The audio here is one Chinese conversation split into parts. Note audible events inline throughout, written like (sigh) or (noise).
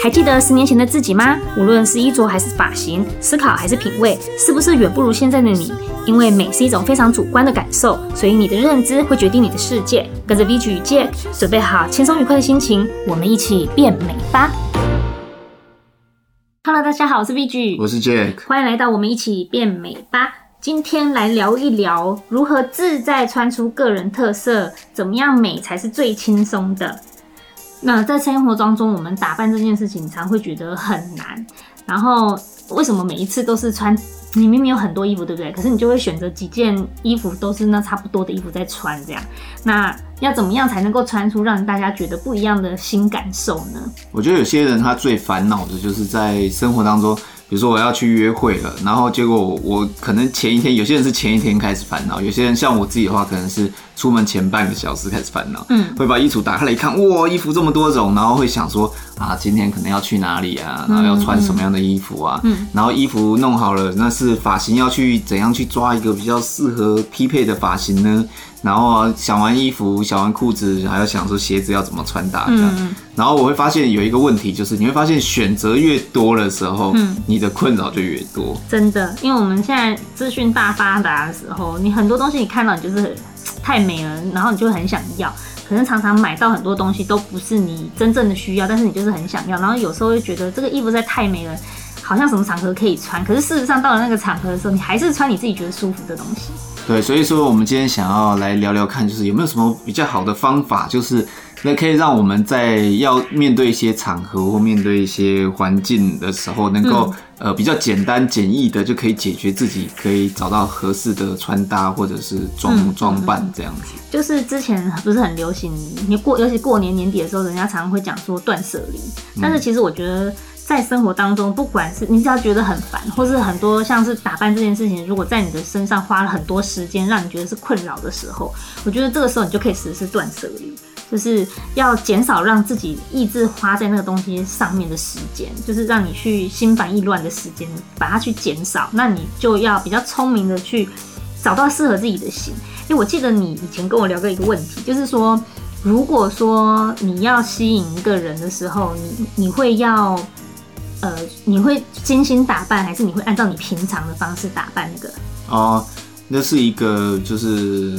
还记得十年前的自己吗？无论是衣着还是发型，思考还是品味，是不是远不如现在的你？因为美是一种非常主观的感受，所以你的认知会决定你的世界。跟着 VG 与 Jack，准备好轻松愉快的心情，我们一起变美吧！Hello，大家好，我是 VG，我是 Jack，欢迎来到我们一起变美吧。今天来聊一聊如何自在穿出个人特色，怎么样美才是最轻松的。那在生活当中，我们打扮这件事情，常会觉得很难。然后为什么每一次都是穿？你明明有很多衣服，对不对？可是你就会选择几件衣服，都是那差不多的衣服在穿，这样。那要怎么样才能够穿出让大家觉得不一样的新感受呢？我觉得有些人他最烦恼的就是在生活当中。比如说我要去约会了，然后结果我，我可能前一天，有些人是前一天开始烦恼，有些人像我自己的话，可能是出门前半个小时开始烦恼，嗯，会把衣橱打开来一看，哇，衣服这么多种，然后会想说啊，今天可能要去哪里啊，然后要穿什么样的衣服啊，嗯，然后衣服弄好了，那是发型要去怎样去抓一个比较适合匹配的发型呢？然后想完衣服，想完裤子，还要想说鞋子要怎么穿搭这样。嗯、然后我会发现有一个问题，就是你会发现选择越多的时候，嗯，你的困扰就越多。真的，因为我们现在资讯大发达的时候，你很多东西你看到你就是太美了，然后你就很想要。可能常常买到很多东西都不是你真正的需要，但是你就是很想要。然后有时候会觉得这个衣服实在太美了，好像什么场合可以穿。可是事实上到了那个场合的时候，你还是穿你自己觉得舒服的东西。对，所以说我们今天想要来聊聊看，就是有没有什么比较好的方法，就是那可以让我们在要面对一些场合或面对一些环境的时候，能够、嗯、呃比较简单简易的就可以解决自己，可以找到合适的穿搭或者是装装扮这样子。就是之前不是很流行，你过尤其过年年底的时候，人家常常会讲说断舍离，但是其实我觉得。在生活当中，不管是你只要觉得很烦，或是很多像是打扮这件事情，如果在你的身上花了很多时间，让你觉得是困扰的时候，我觉得这个时候你就可以实施断舍离，就是要减少让自己意志花在那个东西上面的时间，就是让你去心烦意乱的时间，把它去减少。那你就要比较聪明的去找到适合自己的型。因为我记得你以前跟我聊过一个问题，就是说，如果说你要吸引一个人的时候，你你会要。呃，你会精心打扮，还是你会按照你平常的方式打扮那个？哦，那是一个，就是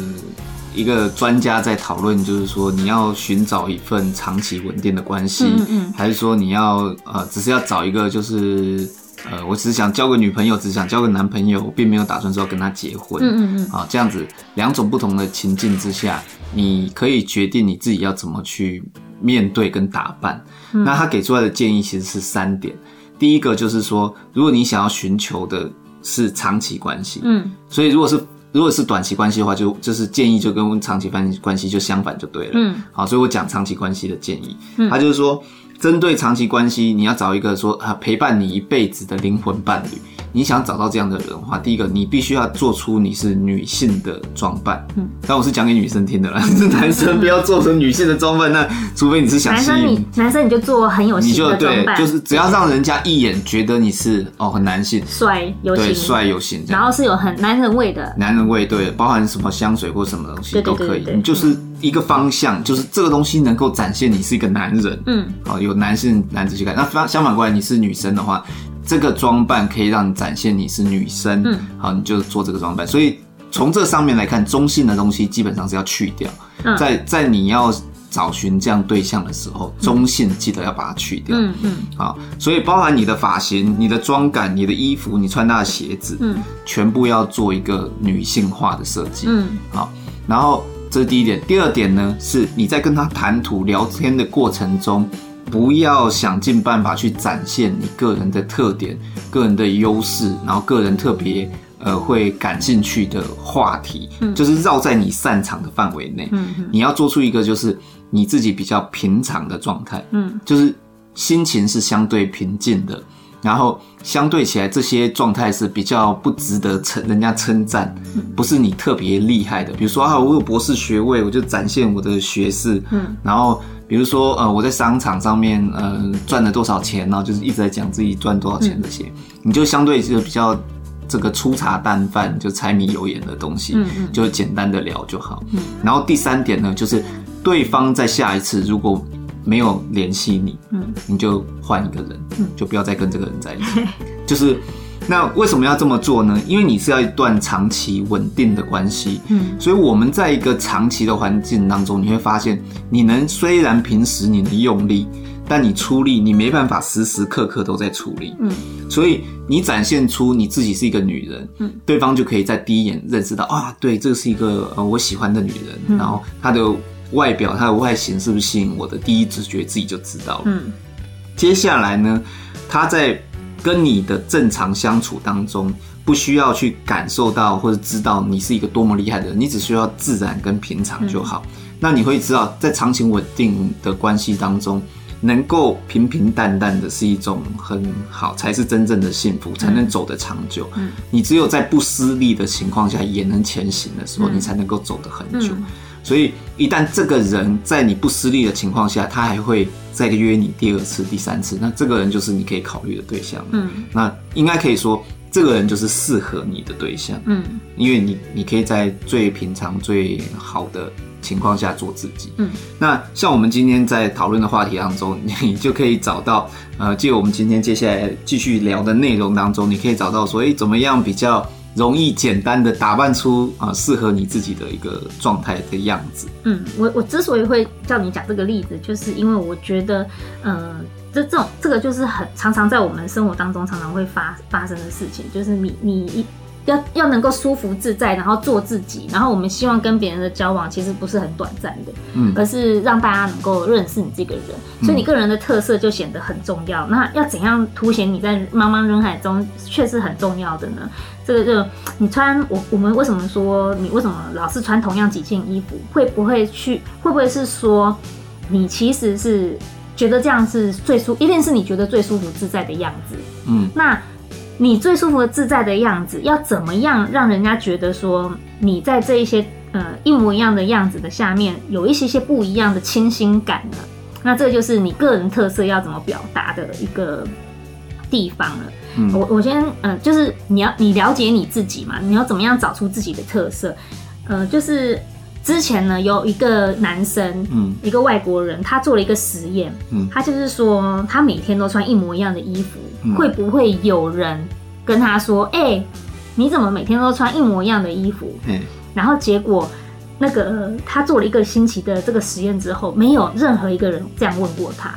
一个专家在讨论，就是说你要寻找一份长期稳定的关系，嗯嗯，还是说你要呃，只是要找一个，就是呃，我只是想交个女朋友，只是想交个男朋友，并没有打算说要跟他结婚，嗯嗯嗯，啊，这样子两种不同的情境之下，你可以决定你自己要怎么去面对跟打扮。嗯、那他给出来的建议其实是三点。第一个就是说，如果你想要寻求的是长期关系，嗯，所以如果是如果是短期关系的话，就就是建议就跟长期关关系就相反就对了，嗯，好，所以我讲长期关系的建议，嗯，他就是说，针对长期关系，你要找一个说啊陪伴你一辈子的灵魂伴侣。你想找到这样的人的话，第一个你必须要做出你是女性的装扮。嗯，但我是讲给女生听的啦，(laughs) 是男生不要做成女性的装扮。那除非你是想吸引男生，你男生你就做很有型的装扮，就是只要让人家一眼觉得你是哦很男性，帅有型，帅有型，然后是有很男人味的，男人味对，包含什么香水或什么东西都可以。你就是一个方向，就是这个东西能够展现你是一个男人。嗯，好，有男性男子气概。那相相反过来，你是女生的话。这个装扮可以让你展现你是女生，嗯，好，你就做这个装扮。所以从这上面来看，中性的东西基本上是要去掉。嗯，在在你要找寻这样对象的时候，中性记得要把它去掉。嗯嗯，好，所以包含你的发型、你的妆感、你的衣服、你穿搭的鞋子，嗯，全部要做一个女性化的设计。嗯，好，然后这是第一点。第二点呢，是你在跟他谈吐聊天的过程中。不要想尽办法去展现你个人的特点、个人的优势，然后个人特别呃会感兴趣的话题，嗯、就是绕在你擅长的范围内。嗯、你要做出一个就是你自己比较平常的状态，嗯，就是心情是相对平静的，然后相对起来这些状态是比较不值得称人家称赞，嗯、不是你特别厉害的。比如说啊，我有博士学位，我就展现我的学识，嗯，然后。比如说，呃，我在商场上面，呃，赚了多少钱呢？就是一直在讲自己赚多少钱这些，嗯、你就相对就比较这个粗茶淡饭，就柴米油盐的东西，嗯嗯，就简单的聊就好。嗯，然后第三点呢，就是对方在下一次如果没有联系你，嗯，你就换一个人，嗯，就不要再跟这个人在一起。(laughs) 就是那为什么要这么做呢？因为你是要一段长期稳定的关系，嗯，所以我们在一个长期的环境当中，你会发现，你能虽然平时你能用力。但你出力，你没办法时时刻刻都在出力，嗯，所以你展现出你自己是一个女人，嗯，对方就可以在第一眼认识到啊，对，这是一个呃我喜欢的女人，嗯，然后她的外表、她的外形是不是吸引我的，第一直觉自己就知道了，嗯，接下来呢，她在跟你的正常相处当中，不需要去感受到或者知道你是一个多么厉害的人，你只需要自然跟平常就好，嗯，那你会知道在长情稳定的关系当中。能够平平淡淡的是一种很好，才是真正的幸福，才能走得长久。嗯，你只有在不失利的情况下也能前行的时候，你才能够走得很久。所以，一旦这个人在你不失利的情况下，他还会再约你第二次、第三次，那这个人就是你可以考虑的对象。嗯，那应该可以说，这个人就是适合你的对象。嗯，因为你你可以在最平常、最好的。情况下做自己。嗯，那像我们今天在讨论的话题当中，你就可以找到，呃，借我们今天接下来继续聊的内容当中，你可以找到说，哎，怎么样比较容易简单的打扮出啊适合你自己的一个状态的样子。嗯，我我之所以会叫你讲这个例子，就是因为我觉得，呃，这这种这个就是很常常在我们生活当中常常会发发生的事情，就是你你一。要要能够舒服自在，然后做自己，然后我们希望跟别人的交往其实不是很短暂的，嗯，而是让大家能够认识你这个人，所以你个人的特色就显得很重要。那要怎样凸显你在茫茫人海中却是很重要的呢？这个就你穿我我们为什么说你为什么老是穿同样几件衣服？会不会去会不会是说你其实是觉得这样是最舒，一定是你觉得最舒服自在的样子，嗯，那。你最舒服的自在的样子，要怎么样让人家觉得说你在这一些呃一模一样的样子的下面有一些些不一样的清新感呢？那这就是你个人特色要怎么表达的一个地方了。嗯，我我先嗯、呃，就是你要你了解你自己嘛，你要怎么样找出自己的特色？呃，就是之前呢有一个男生，嗯，一个外国人，他做了一个实验，嗯，他就是说他每天都穿一模一样的衣服。会不会有人跟他说：“哎、欸，你怎么每天都穿一模一样的衣服？”嗯，然后结果那个他做了一个星期的这个实验之后，没有任何一个人这样问过他。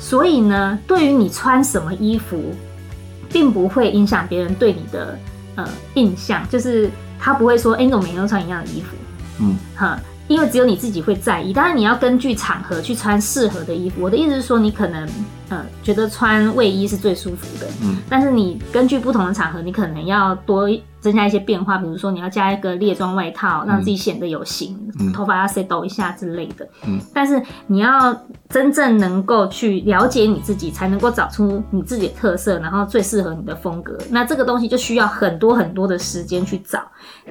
所以呢，对于你穿什么衣服，并不会影响别人对你的呃印象，就是他不会说：“哎、欸，你怎么每天都穿一样的衣服？”嗯，哈。因为只有你自己会在意，当然你要根据场合去穿适合的衣服。我的意思是说，你可能呃觉得穿卫衣是最舒服的，嗯，但是你根据不同的场合，你可能要多增加一些变化，比如说你要加一个列装外套，让自己显得有型，嗯、头发要 settle 一下之类的，嗯，但是你要真正能够去了解你自己，才能够找出你自己的特色，然后最适合你的风格。那这个东西就需要很多很多的时间去找，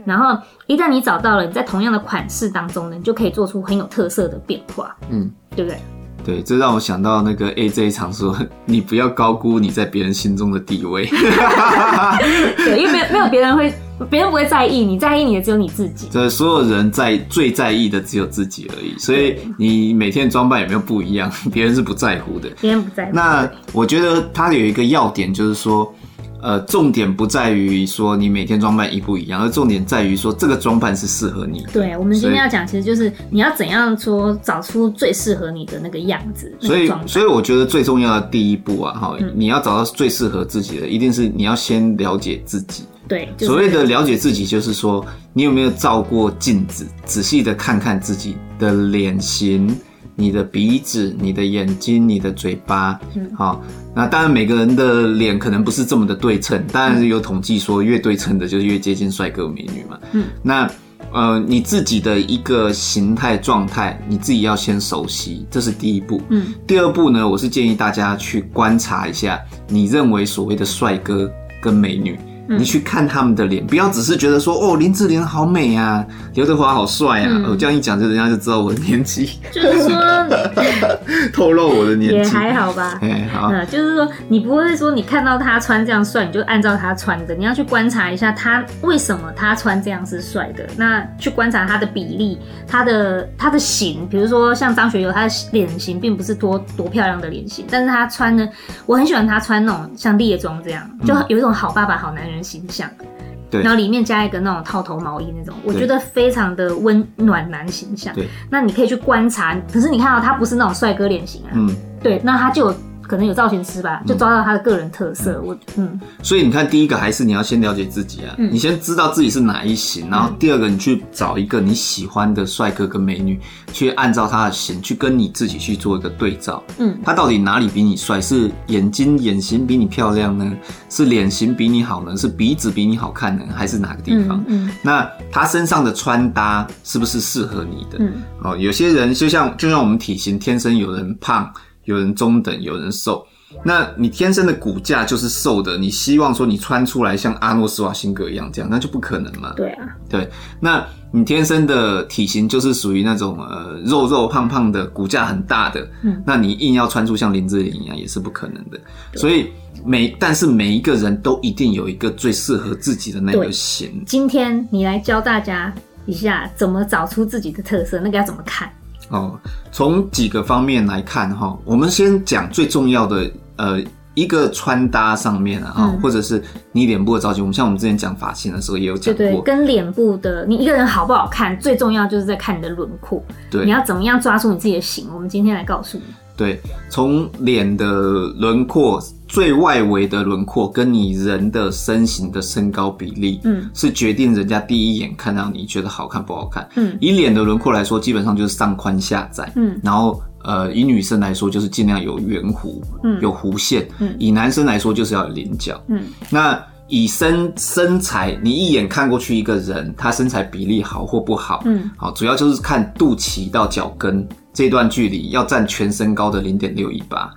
然后一旦你找到了，你在同样的款式当中呢。你就可以做出很有特色的变化，嗯，对不对？对，这让我想到那个 AJ 常说：“你不要高估你在别人心中的地位。(laughs) ”对，因为没有没有别人会，别人不会在意，你在意你的只有你自己。对所有人在最在意的只有自己而已，所以你每天装扮有没有不一样，别人是不在乎的。别人不在乎。那我觉得他有一个要点，就是说。呃，重点不在于说你每天装扮一不一样，而重点在于说这个装扮是适合你的。对，我们今天要讲，其实就是你要怎样说找出最适合你的那个样子。所以，所以我觉得最重要的第一步啊，哈、嗯，你要找到最适合自己的，一定是你要先了解自己。对，就是、所谓的了解自己，就是说你有没有照过镜子，仔细的看看自己的脸型。你的鼻子、你的眼睛、你的嘴巴，嗯，好，那当然每个人的脸可能不是这么的对称，当然是有统计说越对称的就是越接近帅哥美女嘛，嗯，那呃你自己的一个形态状态，你自己要先熟悉，这是第一步，嗯，第二步呢，我是建议大家去观察一下，你认为所谓的帅哥跟美女你去看他们的脸，不要只是觉得说哦，林志玲好美啊，刘德华好帅啊。我这样一讲，就人家就知道我的年纪。就是说，(laughs) 透露我的年纪也还好吧。哎，好。就是说，你不会说你看到他穿这样帅，你就按照他穿的。你要去观察一下他为什么他穿这样是帅的。那去观察他的比例，他的他的型，比如说像张学友，他的脸型并不是多多漂亮的脸型，但是他穿的，我很喜欢他穿那种像猎装这样，就有一种好爸爸、好男人形象。对，然后里面加一个那种套头毛衣那种，我觉得非常的温暖男形象。对，那你可以去观察，可是你看到他不是那种帅哥脸型啊。嗯，对，那他就有。可能有造型师吧，就抓到他的个人特色。嗯、我嗯，所以你看，第一个还是你要先了解自己啊，嗯、你先知道自己是哪一型，然后第二个你去找一个你喜欢的帅哥跟美女，去按照他的型去跟你自己去做一个对照。嗯，他到底哪里比你帅？是眼睛眼型比你漂亮呢？是脸型比你好呢？是鼻子比你好看呢？还是哪个地方？嗯，嗯那他身上的穿搭是不是适合你的？嗯，哦，有些人就像就像我们体型，天生有人胖。有人中等，有人瘦。那你天生的骨架就是瘦的，你希望说你穿出来像阿诺斯瓦辛格一样这样，那就不可能嘛。对啊，对。那你天生的体型就是属于那种呃肉肉胖胖的，骨架很大的。嗯。那你硬要穿出像林志玲一样也是不可能的。所以每但是每一个人都一定有一个最适合自己的那个型。今天你来教大家一下怎么找出自己的特色，那个要怎么看？哦，从几个方面来看哈，我们先讲最重要的，呃，一个穿搭上面啊，嗯、或者是你脸部的造型。我们像我们之前讲发型的时候也有讲过，对对，跟脸部的你一个人好不好看，最重要就是在看你的轮廓。对，你要怎么样抓住你自己的型？我们今天来告诉你。对，从脸的轮廓。最外围的轮廓跟你人的身形的身高比例，嗯，是决定人家第一眼看到你觉得好看不好看。嗯，以脸的轮廓来说，基本上就是上宽下窄。嗯，然后呃，以女生来说就是尽量有圆弧，嗯，有弧线。嗯，以男生来说就是要有棱角。嗯，那以身身材，你一眼看过去一个人，他身材比例好或不好，嗯，好，主要就是看肚脐到脚跟这段距离要占全身高的零点六一八。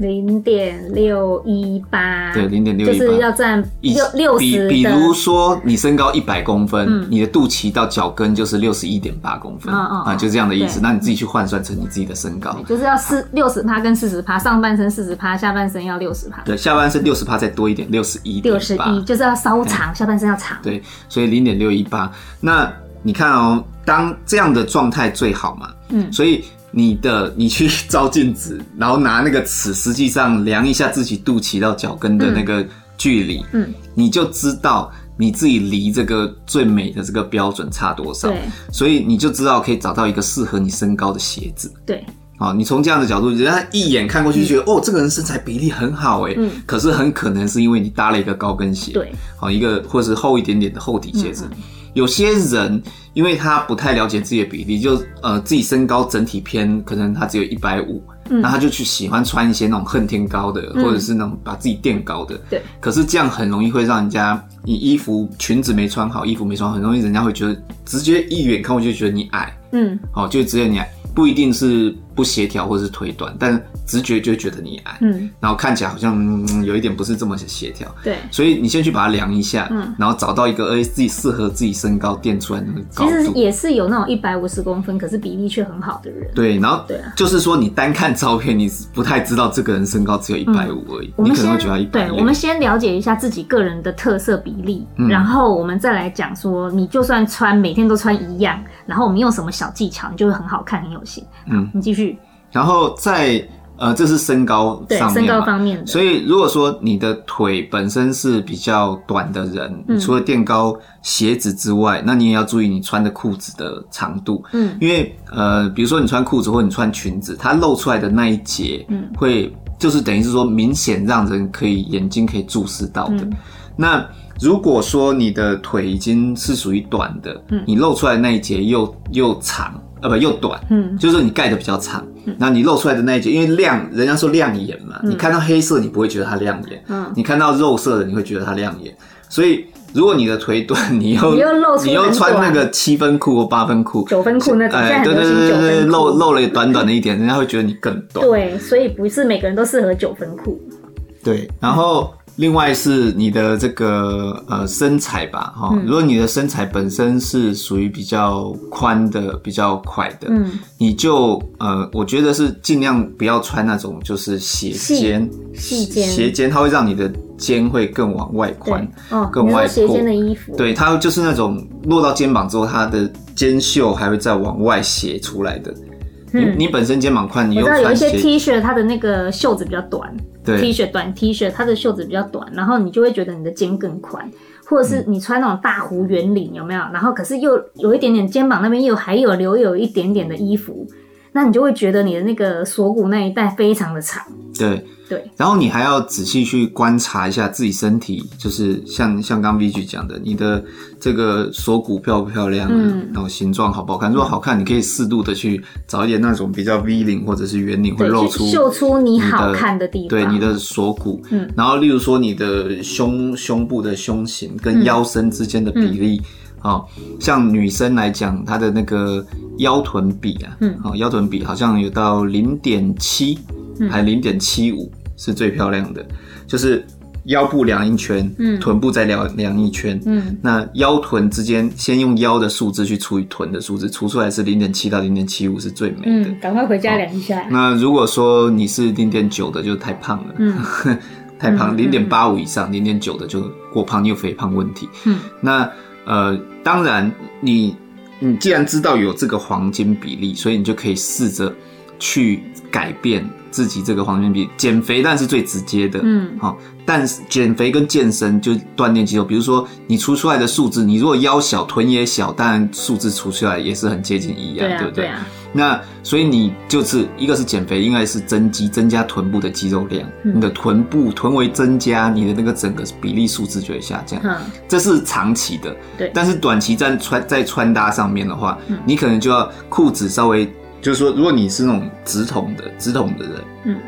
零点六一八，对，零点六一八，就是要占六六十。比比如说，你身高一百公分，嗯、你的肚脐到脚跟就是六十一点八公分，哦哦、啊，就这样的意思。那你自己去换算成你自己的身高，就是要四六十趴跟四十趴，上半身四十趴，下半身要六十趴。对，下半身六十趴再多一点，六十一。六十一就是要稍长，下半身要长。对，所以零点六一八。那你看哦，当这样的状态最好嘛，嗯，所以。你的你去照镜子，然后拿那个尺，实际上量一下自己肚脐到脚跟的那个距离，嗯，嗯，你就知道你自己离这个最美的这个标准差多少。对，所以你就知道可以找到一个适合你身高的鞋子。对，好，你从这样的角度，人家一眼看过去就觉得，嗯、哦，这个人身材比例很好，哎，嗯，可是很可能是因为你搭了一个高跟鞋，对，好，一个或是厚一点点的厚底鞋子。嗯有些人，因为他不太了解自己的比例，就呃自己身高整体偏，可能他只有一百五，那他就去喜欢穿一些那种恨天高的，嗯、或者是那种把自己垫高的。对。可是这样很容易会让人家，你衣服裙子没穿好，衣服没穿好，很容易人家会觉得，直接一眼看过去就觉得你矮。嗯。哦，就直接你矮，不一定是不协调或是腿短，但。直觉就会觉得你矮，嗯，然后看起来好像、嗯、有一点不是这么协调，对，所以你先去把它量一下，嗯，然后找到一个呃自己适合自己身高垫出来的那个高度。其实也是有那种一百五十公分，可是比例却很好的人，对，然后对啊，就是说你单看照片，你不太知道这个人身高只有一百五而已，嗯、你可能会觉得一百。对，我们先了解一下自己个人的特色比例，嗯、然后我们再来讲说，你就算穿每天都穿一样，然后我们用什么小技巧，你就会很好看，很有型。嗯，你继续，然后在。呃，这是身高上面，身高方面的。所以如果说你的腿本身是比较短的人，嗯、除了垫高鞋子之外，那你也要注意你穿的裤子的长度。嗯，因为呃，比如说你穿裤子或你穿裙子，它露出来的那一截，嗯，会就是等于是说明显让人可以眼睛可以注视到的。嗯、那如果说你的腿已经是属于短的，嗯，你露出来的那一截又又长。呃，不，又短，嗯，就是你盖的比较长，嗯，那你露出来的那一截，因为亮，人家说亮眼嘛，嗯，你看到黑色，你不会觉得它亮眼，嗯，你看到肉色的，你会觉得它亮眼，所以如果你的腿短，你又你又露出，你又穿那个七分裤或八分裤、九分裤那种，哎，对对对对对，露露了短短的一点，人家会觉得你更短，对，所以不是每个人都适合九分裤，对，然后。另外是你的这个呃身材吧，哈、嗯，如果你的身材本身是属于比较宽的、比较快的，嗯，你就呃，我觉得是尽量不要穿那种就是斜肩、细肩、斜肩，它会让你的肩会更往外宽，哦，更外斜肩的衣服，对，它就是那种落到肩膀之后，它的肩袖还会再往外斜出来的。嗯、你你本身肩膀宽，你又穿有一些 T 恤，它的那个袖子比较短。对，T 恤短 T 恤，它的袖子比较短，然后你就会觉得你的肩更宽，或者是你穿那种大弧圆领，有没有？然后可是又有一点点肩膀那边又还有留有一点点的衣服，那你就会觉得你的那个锁骨那一带非常的长。对。对，然后你还要仔细去观察一下自己身体，就是像像刚 Vigi 讲的，你的这个锁骨漂不漂亮，嗯，然后形状好不好看？如果好看，你可以适度的去找一点那种比较 V 领或者是圆领，会露出秀出你好看的地方，对你的锁骨，嗯，然后例如说你的胸胸部的胸型跟腰身之间的比例，哦，像女生来讲，她的那个腰臀比啊，嗯，好，腰臀比好像有到零点七，还零点七五。是最漂亮的，就是腰部量一圈，嗯，臀部再量量一圈，嗯，那腰臀之间先用腰的数字去除以臀的数字，除出来是零点七到零点七五是最美的。赶、嗯、快回家量一下。那如果说你是零点九的，就太胖了，嗯，(laughs) 太胖，零点八五以上，零点九的就过胖，你有肥胖问题。嗯，那呃，当然你你既然知道有这个黄金比例，所以你就可以试着去改变。自己这个黄金比减肥，但是最直接的，嗯，好，但是减肥跟健身就锻炼肌肉。比如说你除出来的数字，你如果腰小，臀也小，当然数字除出来也是很接近一样，对，啊、对不对？对啊。那所以你就是一个是减肥，应该是增肌，增加臀部的肌肉量，嗯、你的臀部臀围增加，你的那个整个比例数字就会下降。嗯，这是长期的。对。但是短期在穿在穿搭上面的话，嗯、你可能就要裤子稍微。就是说，如果你是那种直筒的直筒的人，嗯，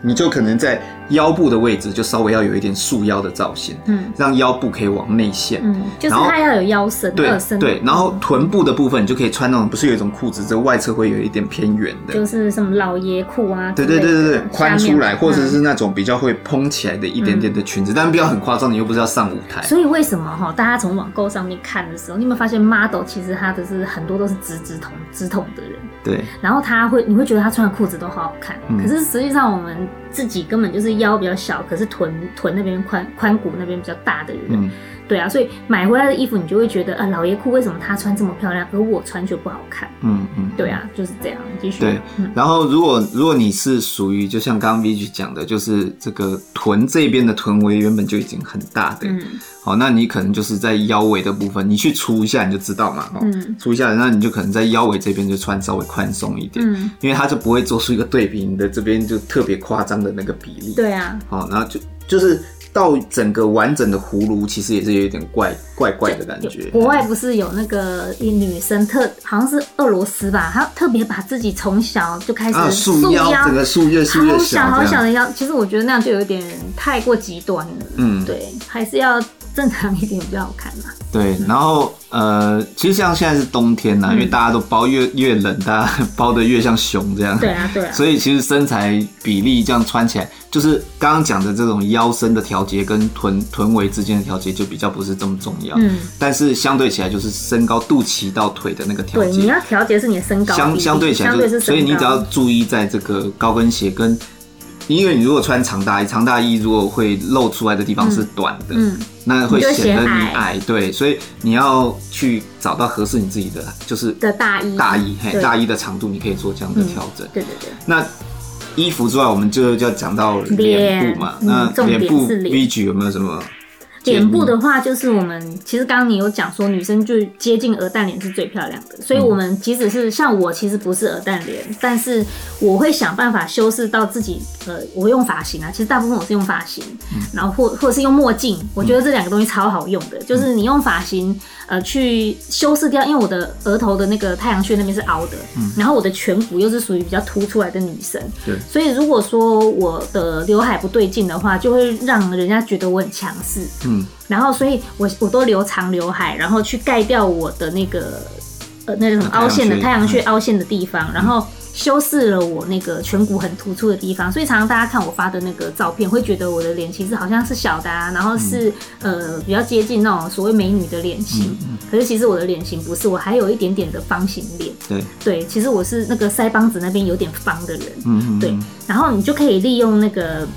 你就可能在。腰部的位置就稍微要有一点束腰的造型，嗯，让腰部可以往内陷，嗯，就是它要有腰身，对二身。对，然后臀部的部分你就可以穿那种，不是有一种裤子，这外侧会有一点偏圆的，就是什么老爷裤啊，对对对对对，宽出来，或者是那种比较会蓬起来的一点点的裙子，嗯、但不要很夸张，你又不是要上舞台。所以为什么哈，大家从网购上面看的时候，你有没有发现 model 其实他的是很多都是直直筒直筒的人，对，然后他会你会觉得他穿的裤子都好好看，嗯、可是实际上我们自己根本就是腰比较小，可是臀臀那边宽髋骨那边比较大的人，对啊，所以买回来的衣服你就会觉得，啊，老爷裤为什么他穿这么漂亮，而我穿就不好看？嗯嗯，对啊，就是这样。继续。对，嗯、然后如果如果你是属于就像刚刚 Vigi 讲的，就是这个臀这边的臀围原本就已经很大的，嗯，好，那你可能就是在腰围的部分，你去除一下你就知道嘛，嗯，除一下，那你就可能在腰围这边就穿稍微宽松一点，嗯，因为它就不会做出一个对比，你的这边就特别夸张的那个比例。对啊，好，然后就就是到整个完整的葫芦，其实也是有一点怪怪怪的感觉。国外不是有那个一女生特，好像是俄罗斯吧，她特别把自己从小就开始束腰，整个束越束越小，好小好小的腰。其实我觉得那样就有点太过极端了。嗯，对，还是要正常一点比较好看嘛。对，然后呃，其实像现在是冬天呐，因为大家都包越越冷，大家包的越像熊这样。对啊，对啊。(laughs) 所以其实身材比例这样穿起来，就是刚刚讲的这种腰身的调节跟臀臀围之间的调节就比较不是这么重要。嗯。但是相对起来就是身高肚脐到腿的那个调节。对，你要调节是你的身高。相相对起来就是，所以你只要注意在这个高跟鞋跟，因为你如果穿长大衣，长大衣如果会露出来的地方是短的。嗯。那会显得你矮，对，所以你要去找到合适你自己的，就是的大衣，大衣，嘿，大衣的长度你可以做这样的调整。对对对。那衣服之外，我们就要讲到脸部嘛。那脸部，Vigi 有没有什么？脸部的话，就是我们其实刚刚你有讲说，女生就接近鹅蛋脸是最漂亮的，所以我们即使是像我，其实不是鹅蛋脸，但是我会想办法修饰到自己。呃，我用发型啊，其实大部分我是用发型，然后或或者是用墨镜，我觉得这两个东西超好用的，就是你用发型。呃，去修饰掉，因为我的额头的那个太阳穴那边是凹的，嗯，然后我的颧骨又是属于比较凸出来的女生，对，所以如果说我的刘海不对劲的话，就会让人家觉得我很强势，嗯，然后所以我我都留长刘海，然后去盖掉我的那个呃那种凹陷的太阳穴。凹陷的地方，然后。修饰了我那个颧骨很突出的地方，所以常常大家看我发的那个照片，会觉得我的脸其实好像是小的啊，然后是、嗯、呃比较接近那种所谓美女的脸型。嗯嗯、可是其实我的脸型不是，我还有一点点的方形脸。对对，其实我是那个腮帮子那边有点方的人。嗯嗯。对，然后你就可以利用那个。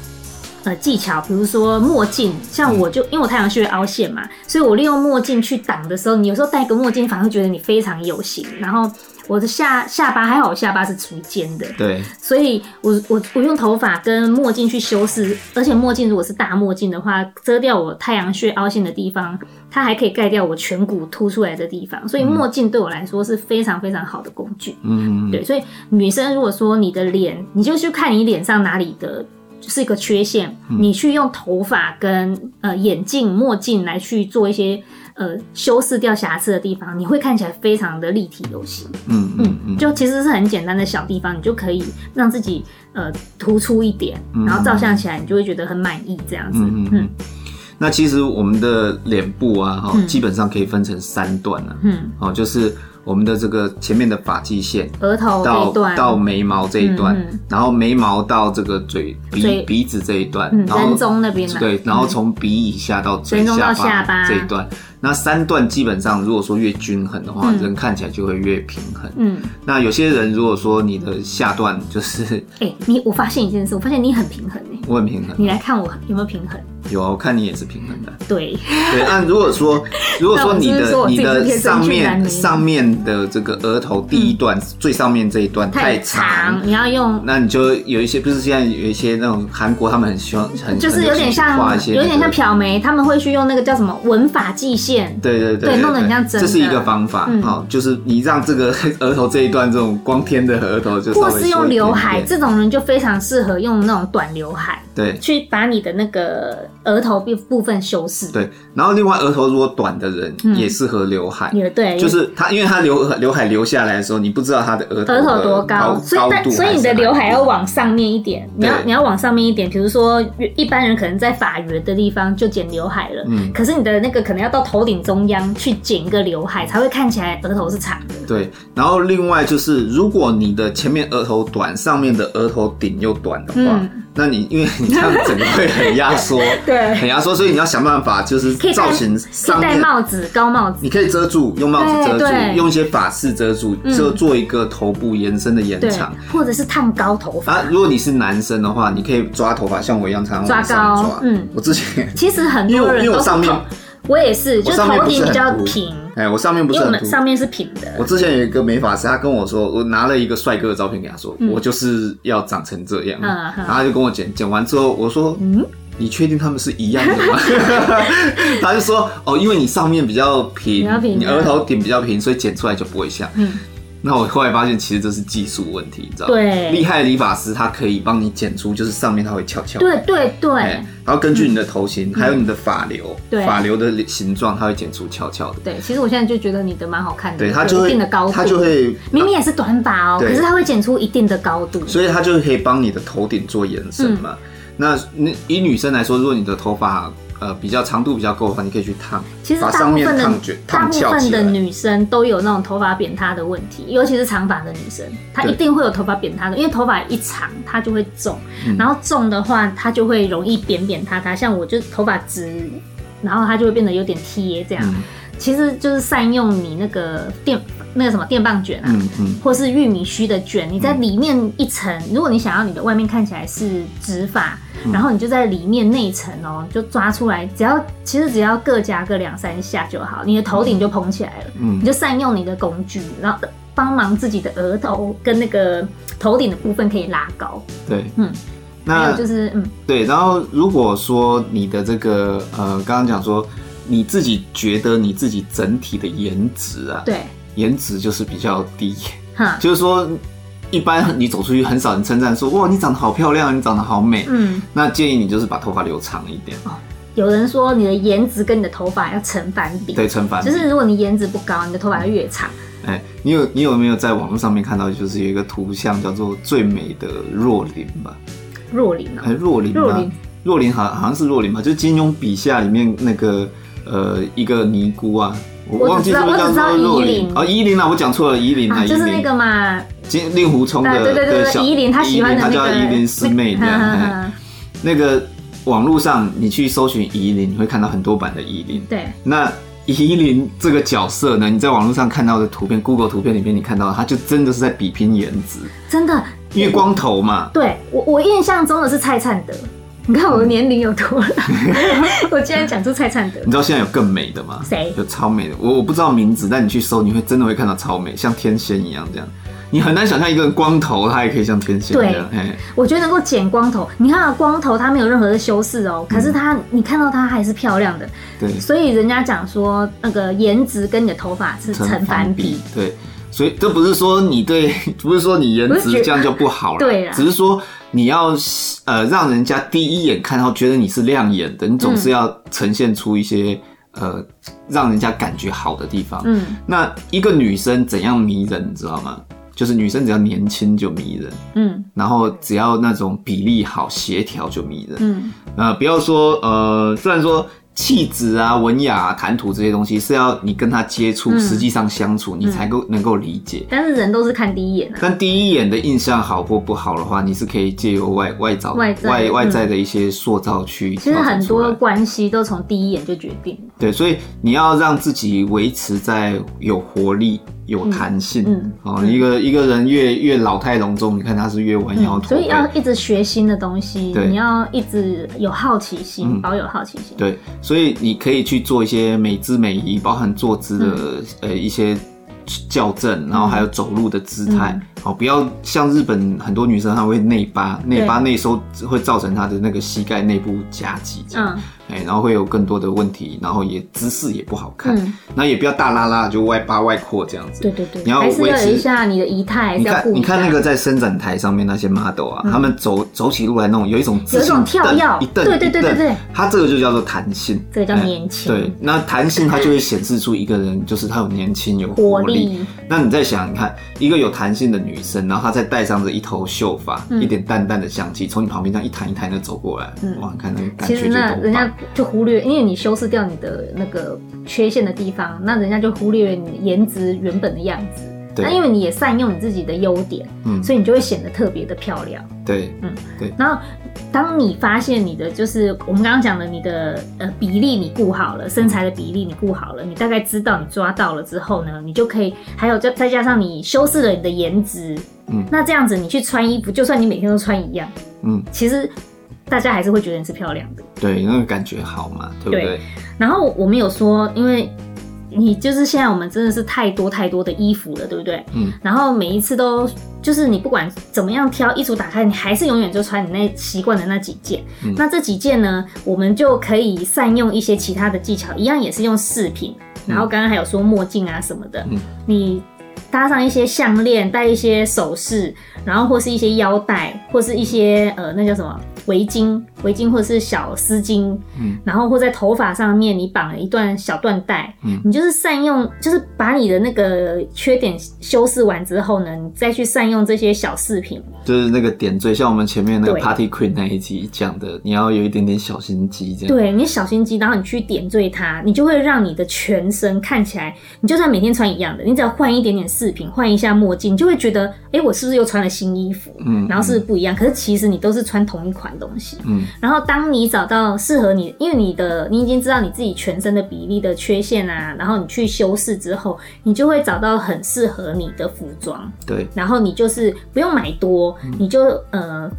呃，技巧，比如说墨镜，像我就因为我太阳穴凹陷嘛，所以我利用墨镜去挡的时候，你有时候戴个墨镜，反而会觉得你非常有型。然后我的下下巴还好，我下巴是垂尖的，对，所以我我我用头发跟墨镜去修饰，而且墨镜如果是大墨镜的话，遮掉我太阳穴凹陷的地方，它还可以盖掉我颧骨凸出来的地方，所以墨镜对我来说是非常非常好的工具。嗯，对，所以女生如果说你的脸，你就去看你脸上哪里的。就是一个缺陷，你去用头发跟呃眼镜、墨镜来去做一些呃修饰掉瑕疵的地方，你会看起来非常的立体有型。嗯嗯嗯，就其实是很简单的小地方，你就可以让自己呃突出一点，然后照相起来你就会觉得很满意这样子。嗯，嗯，那其实我们的脸部啊，哈，基本上可以分成三段啊。嗯，哦，就是。我们的这个前面的发际线，额头到到眉毛这一段，然后眉毛到这个嘴鼻鼻子这一段，然后那边对，然后从鼻以下到嘴下巴。这一段，那三段基本上如果说越均衡的话，人看起来就会越平衡。嗯，那有些人如果说你的下段就是，哎，你我发现一件事，我发现你很平衡哎，我很平衡，你来看我有没有平衡？有啊，我看你也是平衡的。对。对，那如果说 (laughs) 如果说你的你的上面上面的这个额头第一段最上面这一段太长，你要用，那你就有一些不是现在有一些那种韩国他们很喜欢很就是有点像有点像漂眉，他们会去用那个叫什么纹发际线，对对对，对，弄得很像真的。这是一个方法，好，就是你让这个额头这一段这种光天的额头，就或是用刘海，这种人就非常适合用那种短刘海，对，去把你的那个额头部部分修饰。对，然后另外额头如果短的人也适合刘海，也对，就是他，因为他刘刘海留下来的时候，你不知道他的额头额头多高，所以所以你的刘海要往上面一点，你要你要往上面一点，比如说一般人可能在发圆的地方就剪刘海了，嗯，可是你的那个可能要到头顶中央去剪一个刘海，才会看起来额头是长的。对，然后另外就是如果你的前面额头短，上面的额头顶又短的话。那你因为你这样整个会很压缩，(laughs) 对，很压缩，所以你要想办法，就是造型上面戴帽子、高帽子，你可以遮住，用帽子遮住，用一些发饰遮住，就做一个头部延伸的延长，或者是烫高头发。啊，如果你是男生的话，你可以抓头发，像我一样常常抓高。嗯，我之前其实很多人都上面，我也是，就头顶比较平。哎，我上面不是很凸，上面是平的。我之前有一个美发师，他跟我说，我拿了一个帅哥的照片给他说，我就是要长成这样。然后他就跟我剪，剪完之后，我说，嗯，你确定他们是一样的吗？(laughs) 他就说，哦，因为你上面比较平，你额头顶比较平，所以剪出来就不会像。那我后来发现，其实这是技术问题，你知道吗？对，厉害的理发师他可以帮你剪出，就是上面它会翘翘。对对对。然后根据你的头型，还有你的发流，发流的形状，它会剪出翘翘的。对，其实我现在就觉得你的蛮好看的。对，它就会，它就会，明明也是短发哦，可是它会剪出一定的高度。所以它就可以帮你的头顶做延伸嘛。那那以女生来说，如果你的头发。呃，比较长度比较够的话，你可以去烫。其实大部分的大部分的女生都有那种头发扁塌的问题，尤其是长发的女生，她一定会有头发扁塌的，因为头发一长，它就会重，然后重的话，它就会容易扁扁塌塌。像我就头发直，然后它就会变得有点贴这样。其实就是善用你那个电那个什么电棒卷啊，嗯嗯，或是玉米须的卷，你在里面一层，如果你想要你的外面看起来是直发。然后你就在里面内层哦，就抓出来，只要其实只要各夹个两三下就好，你的头顶就蓬起来了。嗯，你就善用你的工具，然后帮忙自己的额头跟那个头顶的部分可以拉高。对，嗯，那就是嗯，对。然后如果说你的这个呃，刚刚讲说你自己觉得你自己整体的颜值啊，对，颜值就是比较低，哈，就是说。一般你走出去，很少人称赞说，哇，你长得好漂亮，你长得好美。嗯，那建议你就是把头发留长一点。哦，有人说你的颜值跟你的头发要成反比。对，成反比。就是如果你颜值不高，你的头发越长。哎、欸，你有你有没有在网络上面看到，就是有一个图像叫做最美的若琳吧？若琳啊？哎，若琳。若琳。若琳好好像是若琳吧？就是金庸笔下里面那个呃一个尼姑啊。我忘记是不是叫做若琳。哦，依林啊，我讲错了，依林啊，就是那个嘛，金令狐冲的对对对对，依林他喜欢的那个，他叫依林师妹这样。那个网络上你去搜寻依林，你会看到很多版的依林。对，那依林这个角色呢，你在网络上看到的图片，Google 图片里面你看到，他就真的是在比拼颜值，真的，因为光头嘛。对我，我印象中的是蔡灿德。你看我的年龄有多大？(laughs) 我竟然讲出蔡灿德。你知道现在有更美的吗？谁？有超美的，我我不知道名字，但你去搜，你会真的会看到超美，像天仙一样这样。你很难想象一个人光头，他也可以像天仙一样。对，我觉得能够剪光头，你看光头，他没有任何的修饰哦，可是他，你看到他还是漂亮的。对，所以人家讲说，那个颜值跟你的头发是成反比。对，所以这不是说你对，(laughs) 不是说你颜值这样就不好了，(laughs) 对，只是说。你要呃让人家第一眼看到觉得你是亮眼的，你总是要呈现出一些呃让人家感觉好的地方。嗯，那一个女生怎样迷人，你知道吗？就是女生只要年轻就迷人，嗯，然后只要那种比例好、协调就迷人，嗯，呃，不要说呃，虽然说。气质啊、文雅、啊、谈吐这些东西是要你跟他接触，实际上相处，你才够能够理解。但是人都是看第一眼啊。但第一眼的印象好或不好的话，你是可以借由外外找外外在的一些塑造去。其实很多关系都从第一眼就决定。对，所以你要让自己维持在有活力。有弹性，嗯，哦、嗯，一个一个人越越老态龙钟，你看他是越弯腰驼背，所以要一直学新的东西，对，你要一直有好奇心，嗯、保有好奇心，对，所以你可以去做一些美姿美仪，包含坐姿的、嗯、呃一些校正，然后还有走路的姿态。嗯哦，不要像日本很多女生，她会内八、内八、内收，会造成她的那个膝盖内部夹挤，这样，哎、嗯，然后会有更多的问题，然后也姿势也不好看，那、嗯、也不要大拉拉就外八外扩这样子，对对对，你要维持一下你的仪态。你看，你看那个在伸展台上面那些 model 啊，嗯、他们走走起路来那种有一种有一种跳跃，一蹬对对对对对，它这个就叫做弹性，这个叫年轻。对，那弹性它就会显示出一个人就是他有年轻有活力。活力。那你在想，你看一个有弹性的女生，然后她再戴上这一头秀发，嗯、一点淡淡的香气，从你旁边这样一弹一弹的走过来，嗯、哇，你看那个感觉就其实那人家就忽略，因为你修饰掉你的那个缺陷的地方，那人家就忽略你颜值原本的样子。对。那因为你也善用你自己的优点，嗯，所以你就会显得特别的漂亮。对，嗯，对。然后当你发现你的就是我们刚刚讲的你的呃比例你顾好了，身材的比例你顾好了，你大概知道你抓到了之后呢，你就可以还有再再加上你修饰了你的颜值。嗯，那这样子你去穿衣服，就算你每天都穿一样，嗯，其实大家还是会觉得你是漂亮的。对，那个感觉好嘛，对不对？对。然后我们有说，因为你就是现在我们真的是太多太多的衣服了，对不对？嗯。然后每一次都就是你不管怎么样挑，衣橱打开，你还是永远就穿你那习惯的那几件。嗯。那这几件呢，我们就可以善用一些其他的技巧，一样也是用饰品。然后刚刚还有说墨镜啊什么的，嗯，你。搭上一些项链，戴一些首饰，然后或是一些腰带，或是一些呃，那叫什么？围巾、围巾或者是小丝巾，嗯，然后或在头发上面你绑了一段小缎带，嗯，你就是善用，就是把你的那个缺点修饰完之后呢，你再去善用这些小饰品，就是那个点缀，像我们前面那个 Party Queen 那一集讲的，你要有一点点小心机，这样，对，你小心机，然后你去点缀它，你就会让你的全身看起来，你就算每天穿一样的，你只要换一点点饰品，换一下墨镜，你就会觉得，哎、欸，我是不是又穿了新衣服？嗯，然后是不一样？嗯、可是其实你都是穿同一款。东西，嗯，然后当你找到适合你，因为你的你已经知道你自己全身的比例的缺陷啊，然后你去修饰之后，你就会找到很适合你的服装，对，然后你就是不用买多，嗯、你就呃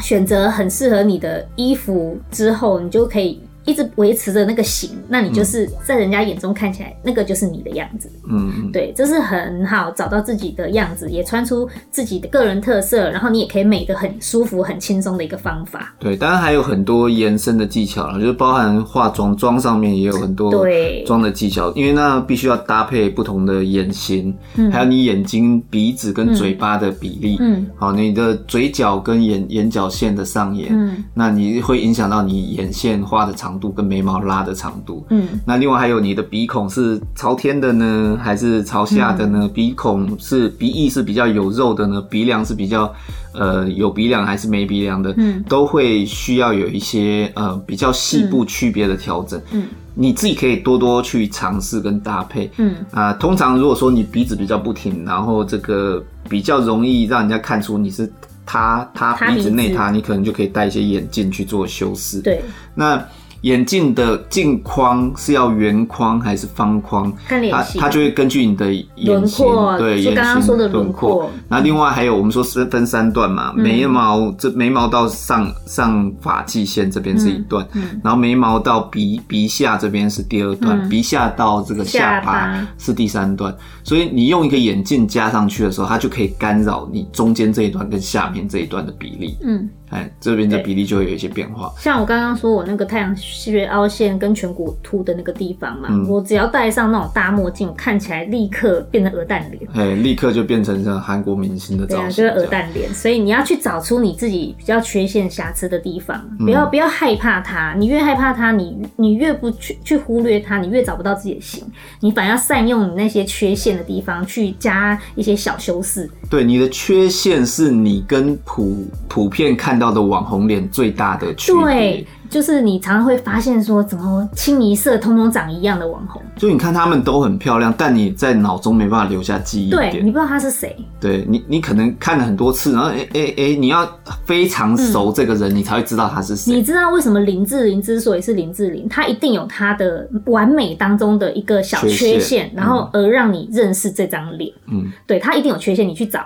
选择很适合你的衣服之后，你就可以。一直维持着那个型，那你就是在人家眼中看起来，那个就是你的样子。嗯，对，这是很好找到自己的样子，也穿出自己的个人特色，然后你也可以美得很舒服、很轻松的一个方法。对，当然还有很多延伸的技巧了，就是包含化妆，妆上面也有很多对。妆的技巧，因为那必须要搭配不同的眼型，嗯，还有你眼睛、鼻子跟嘴巴的比例，嗯，好，你的嘴角跟眼眼角线的上沿，嗯，那你会影响到你眼线画的长度跟眉毛拉的长度，嗯，那另外还有你的鼻孔是朝天的呢，还是朝下的呢？嗯、鼻孔是鼻翼是比较有肉的呢，鼻梁是比较呃有鼻梁还是没鼻梁的？嗯，都会需要有一些呃比较细部区别的调整。嗯，你自己可以多多去尝试跟搭配。嗯啊、呃，通常如果说你鼻子比较不挺，然后这个比较容易让人家看出你是塌塌鼻子内塌，你可能就可以戴一些眼镜去做修饰。对，那。眼镜的镜框是要圆框还是方框？看脸型，它就会根据你的眼型，对，就刚刚说的轮廓。那另外还有我们说是分三段嘛，嗯、眉毛这眉毛到上上发际线这边是一段，然后眉毛到鼻鼻下这边是第二段，嗯、鼻下到这个下巴是第三段。所以你用一个眼镜加上去的时候，它就可以干扰你中间这一段跟下面这一段的比例。嗯。哎，这边的比例就会有一些变化。像我刚刚说我那个太阳穴凹陷跟颧骨凸的那个地方嘛，嗯、我只要戴上那种大墨镜，看起来立刻变成鹅蛋脸。哎，立刻就变成像韩国明星的造型。对啊，就是鹅蛋脸。所以你要去找出你自己比较缺陷瑕疵的地方，不要不要害怕它。你越害怕它，你你越不去去忽略它，你越找不到自己的型。你反而要善用你那些缺陷的地方，去加一些小修饰。对，你的缺陷是你跟普普遍看到的网红脸最大的区别。对，就是你常常会发现说，怎么清一色通通长一样的网红？就你看他们都很漂亮，但你在脑中没办法留下记忆点。对，你不知道他是谁。对你，你可能看了很多次，然后哎哎哎，你要非常熟这个人，嗯、你才会知道他是谁。你知道为什么林志玲之所以是林志玲，她一定有她的完美当中的一个小缺陷，缺陷然后而让你认识这张脸。嗯，对，她一定有缺陷，你去找。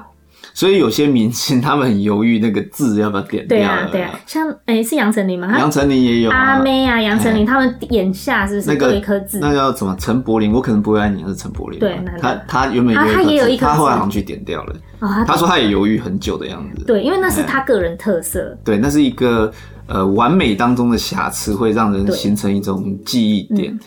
所以有些明星他们很犹豫那个字要不要点掉。对啊，对啊，像哎、欸、是杨丞琳吗？杨丞琳也有、啊、阿妹啊，杨丞琳他们眼下是不是都有一颗字？那叫什么？陈柏霖，我可能不会爱你，是陈柏霖。对，他他原本他他也有一颗字，他后来好像去点掉了。哦、他，他说他也犹豫很久的样子。对，因为那是他个人特色。对，那是一个呃完美当中的瑕疵，会让人形成一种记忆点。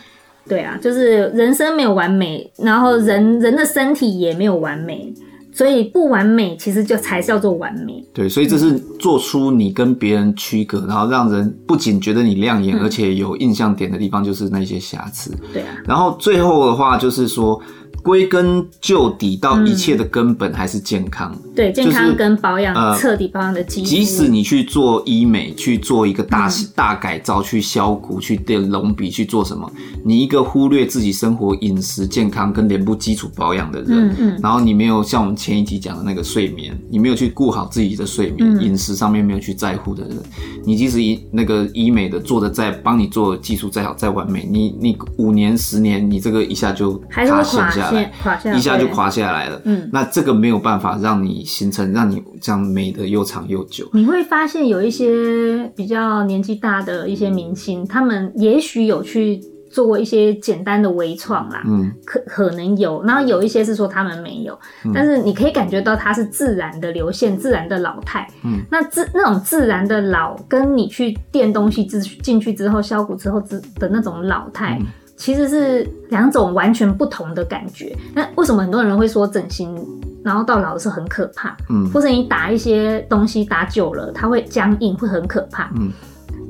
对啊，就是人生没有完美，然后人人的身体也没有完美。所以不完美其实就才叫做完美。对，所以这是做出你跟别人区隔，然后让人不仅觉得你亮眼，嗯、而且有印象点的地方就是那些瑕疵。对啊。然后最后的话就是说。归根究底，到一切的根本还是健康。嗯、对，健康跟保养，彻底保养的基础。即使你去做医美，去做一个大、嗯、大改造，去削骨，去垫隆鼻，去做什么？你一个忽略自己生活饮食健康跟脸部基础保养的人，嗯嗯，然后你没有像我们前一集讲的那个睡眠，你没有去顾好自己的睡眠，饮、嗯、食上面没有去在乎的人，你即使医那个医美的做的再帮你做的技术再好再完美，你你五年十年，你这个一下就塌陷下来。垮下来，一下就垮下来了。嗯，那这个没有办法让你形成，让你这样美的又长又久。你会发现有一些比较年纪大的一些明星，他们也许有去做过一些简单的微创啦，嗯，可可能有。然后有一些是说他们没有，嗯、但是你可以感觉到它是自然的流线，自然的老态。嗯，那自那种自然的老，跟你去垫东西进进去之后削骨之后之的那种老态。嗯其实是两种完全不同的感觉。那为什么很多人会说整形，然后到老的时候很可怕？嗯，或者你打一些东西打久了，它会僵硬，会很可怕。嗯，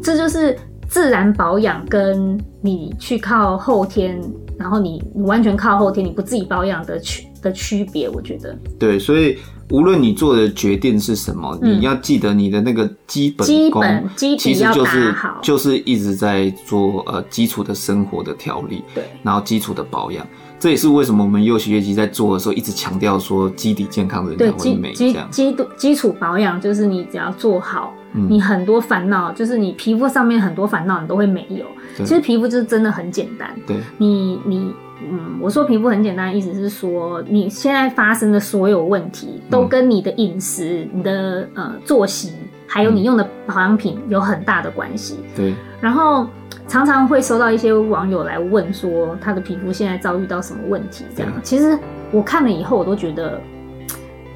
这就是自然保养跟你去靠后天，然后你你完全靠后天，你不自己保养的区的区别，我觉得。对，所以。无论你做的决定是什么，嗯、你要记得你的那个基本功，基其实就是就是一直在做呃基础的生活的调理，对，然后基础的保养，这也是为什么我们幼学业绩在做的时候一直强调说基底健康人才会美，这样。基基基础保养就是你只要做好，嗯、你很多烦恼就是你皮肤上面很多烦恼你都会没有，其实皮肤就是真的很简单，对，你你。嗯，我说皮肤很简单，意思是说你现在发生的所有问题都跟你的饮食、嗯、你的呃作息，还有你用的保养品有很大的关系。对。然后常常会收到一些网友来问说，他的皮肤现在遭遇到什么问题？这样，其实我看了以后，我都觉得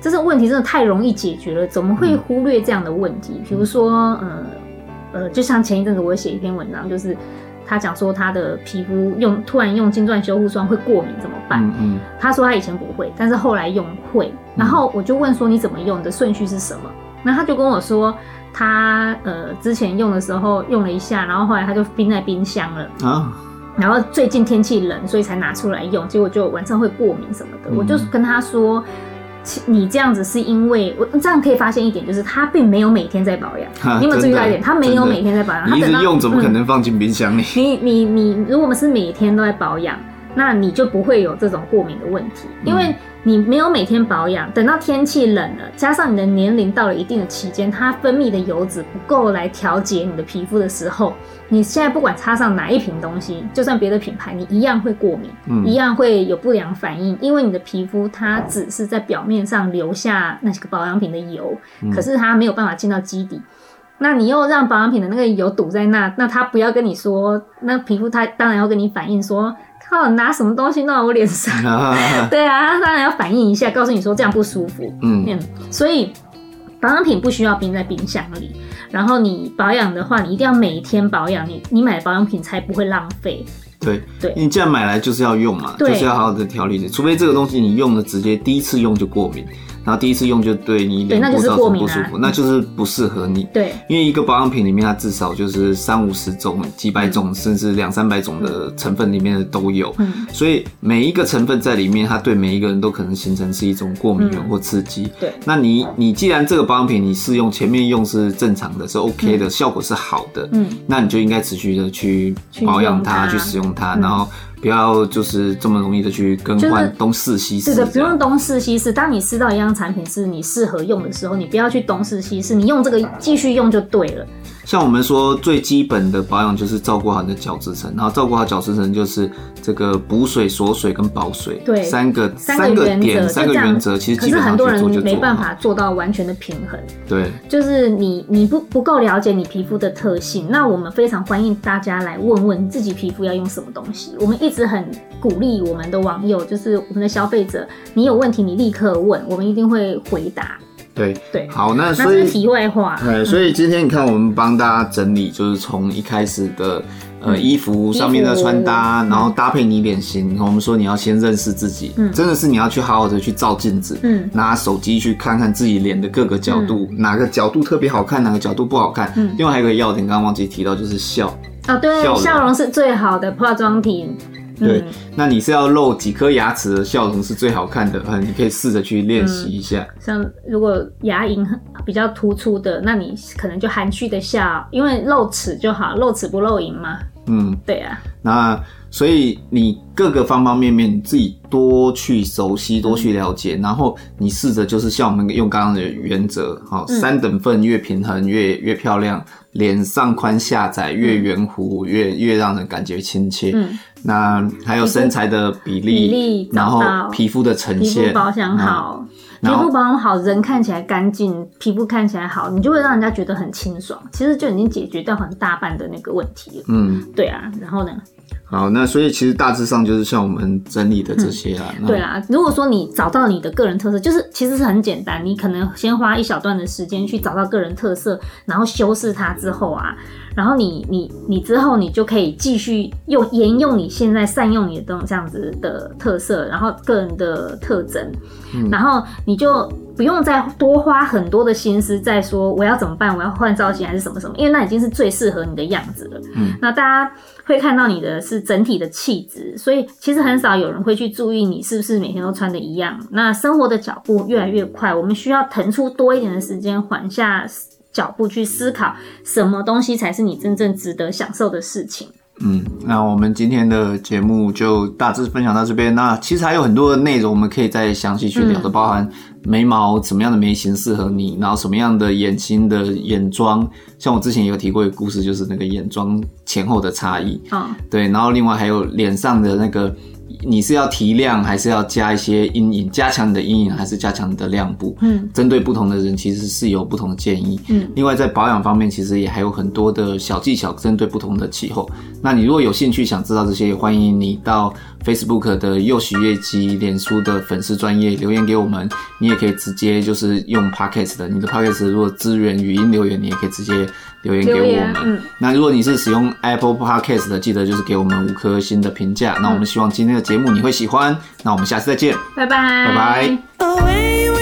这个问题真的太容易解决了，怎么会忽略这样的问题？嗯、比如说，呃呃，就像前一阵子我写一篇文章，就是。他讲说他的皮肤用突然用金钻修护霜会过敏怎么办？嗯，嗯他说他以前不会，但是后来用会。然后我就问说，你怎么用的顺序是什么？那他就跟我说他呃之前用的时候用了一下，然后后来他就冰在冰箱了啊。然后最近天气冷，所以才拿出来用，结果就晚上会过敏什么的。嗯、我就跟他说。你这样子是因为我这样可以发现一点，就是他并没有每天在保养。你有没有注意到一点？他没有每天在保养。你一直用怎么可能放进冰箱里？你你你，如果我们是每天都在保养，那你就不会有这种过敏的问题，因为。你没有每天保养，等到天气冷了，加上你的年龄到了一定的期间，它分泌的油脂不够来调节你的皮肤的时候，你现在不管擦上哪一瓶东西，就算别的品牌，你一样会过敏，嗯、一样会有不良反应，因为你的皮肤它只是在表面上留下那些个保养品的油，嗯、可是它没有办法进到基底。那你又让保养品的那个油堵在那，那它不要跟你说，那皮肤它当然要跟你反映说。靠，拿什么东西弄到我脸上？(laughs) (laughs) 对啊，他当然要反应一下，告诉你说这样不舒服。嗯，嗯，所以保养品不需要冰在冰箱里。然后你保养的话，你一定要每天保养，你你买的保养品才不会浪费。对对，你既然买来就是要用嘛，就是要好好的调理的，除非这个东西你用了直接第一次用就过敏。然后第一次用就对你脸部造成不舒服，那就是不适合你。对，因为一个保养品里面它至少就是三五十种、几百种，甚至两三百种的成分里面的都有。嗯，所以每一个成分在里面，它对每一个人都可能形成是一种过敏源或刺激。对，那你你既然这个保养品你试用前面用是正常的，是 OK 的，效果是好的，嗯，那你就应该持续的去保养它，去使用它，然后。不要就是这么容易的去更换东试西试。是的，不用东试西试。当你试到一样产品是你适合用的时候，你不要去东试西试，你用这个继续用就对了。像我们说最基本的保养就是照顾好你的角质层，然后照顾好角质层就是这个补水、锁水跟保水，对，三个三个点三个原则，其实基本上做。可是很多人没办法做到完全的平衡，对，就是你你不不够了解你皮肤的特性，那我们非常欢迎大家来问问自己皮肤要用什么东西。我们一直很鼓励我们的网友，就是我们的消费者，你有问题你立刻问，我们一定会回答。对对，好，那所以题外话，对，所以今天你看，我们帮大家整理，就是从一开始的呃衣服上面的穿搭，然后搭配你脸型，我们说你要先认识自己，嗯，真的是你要去好好的去照镜子，嗯，拿手机去看看自己脸的各个角度，哪个角度特别好看，哪个角度不好看，嗯，另外还有一个要点，刚刚忘记提到，就是笑，啊，对，笑容是最好的化妆品。对，那你是要露几颗牙齿的笑容是最好看的，嗯，你可以试着去练习一下。像如果牙龈比较突出的，那你可能就含蓄的笑，因为露齿就好，露齿不露龈嘛。嗯，对啊。那所以你各个方方面面你自己多去熟悉，多去了解，嗯、然后你试着就是像我们用刚刚的原则，好，三等份越平衡越越漂亮，脸上宽下窄越圆弧越越让人感觉亲切。嗯。那还有身材的比例，比例然后皮肤的呈现，皮肤保养好，嗯、皮肤保养好，人看起来干净，皮肤看起来好，你就会让人家觉得很清爽。其实就已经解决掉很大半的那个问题了。嗯，对啊。然后呢？好，那所以其实大致上就是像我们整理的这些啊。嗯、对啊，如果说你找到你的个人特色，就是其实是很简单，你可能先花一小段的时间去找到个人特色，然后修饰它之后啊。然后你你你之后你就可以继续用沿用你现在善用你的这种这样子的特色，然后个人的特征，嗯、然后你就不用再多花很多的心思再说我要怎么办，我要换造型还是什么什么，因为那已经是最适合你的样子了。嗯，那大家会看到你的是整体的气质，所以其实很少有人会去注意你是不是每天都穿的一样。那生活的脚步越来越快，我们需要腾出多一点的时间缓下脚步去思考什么东西才是你真正值得享受的事情。嗯，那我们今天的节目就大致分享到这边。那其实还有很多的内容，我们可以再详细去聊的，包含眉毛什么样的眉形适合你，然后什么样的眼睛的眼妆。像我之前有提过一个故事，就是那个眼妆前后的差异。哦，对，然后另外还有脸上的那个。你是要提亮，还是要加一些阴影，加强你的阴影，还是加强你的亮部？嗯，针对不同的人，其实是有不同的建议。嗯，另外在保养方面，其实也还有很多的小技巧，针对不同的气候。那你如果有兴趣想知道这些，也欢迎你到 Facebook 的右喜悦及，脸书的粉丝专业留言给我们。你也可以直接就是用 Podcast 的，你的 Podcast 如果支援语音留言，你也可以直接。留言给我们。嗯，那如果你是使用 Apple Podcast 的，记得就是给我们五颗星的评价。嗯、那我们希望今天的节目你会喜欢。那我们下次再见，拜拜，拜拜。